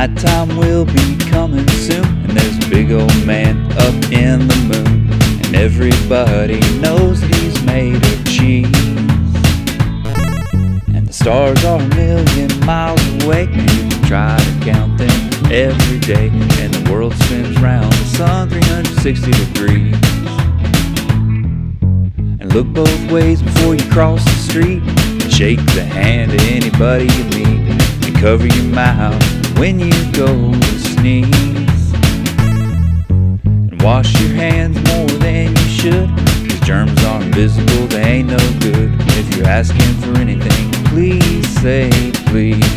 Nighttime will be coming soon, and there's a big old man up in the moon, and everybody knows that he's made of cheese. And the stars are a million miles away, and you can try to count them every day, and the world spins round the sun 360 degrees. And look both ways before you cross the street, and shake the hand of anybody you meet, and cover your mouth when you go to sneeze. And wash your hands more than you should. Cause germs are invisible, they ain't no good. If you're asking for anything, please say please.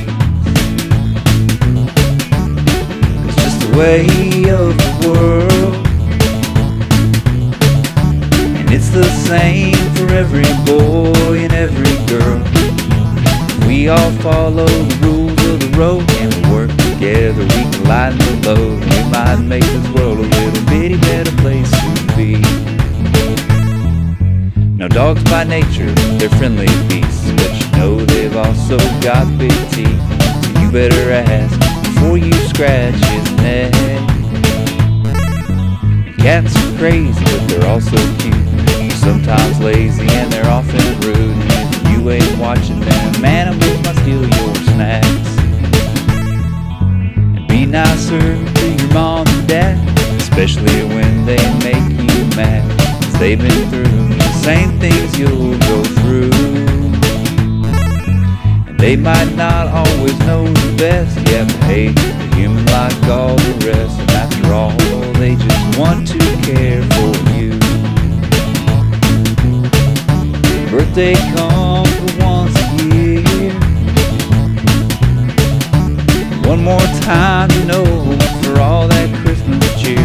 It's just the way of the world. And it's the same for every boy and every girl. We all follow the rules of the road together. We can lighten the load. We might make this world a little bitty better place to be. Now dogs by nature, they're friendly beasts, but you know they've also got big teeth. So you better ask before you scratch his neck. Cats are crazy, but they're also cute. Sometimes lazy and nicer to your mom and dad, especially when they make you mad. Cause they've been through the same things you'll go through. And they might not always know the best. Yeah, but hey, they're human like all the rest. And after all, they just want to care for you. Birthday comes One more time, you know, for all that Christmas cheer.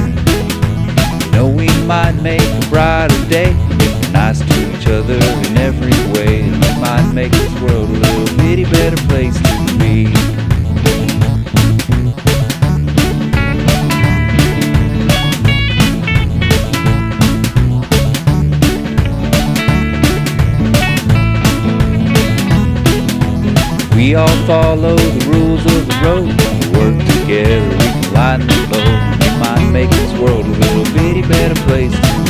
You know, we might make a brighter day if we're nice to each other in every way. And we might make this world a little bitty better place to be. We all follow the rules of the road. We work together, we can lighten the load. We might make this world a little bitty better place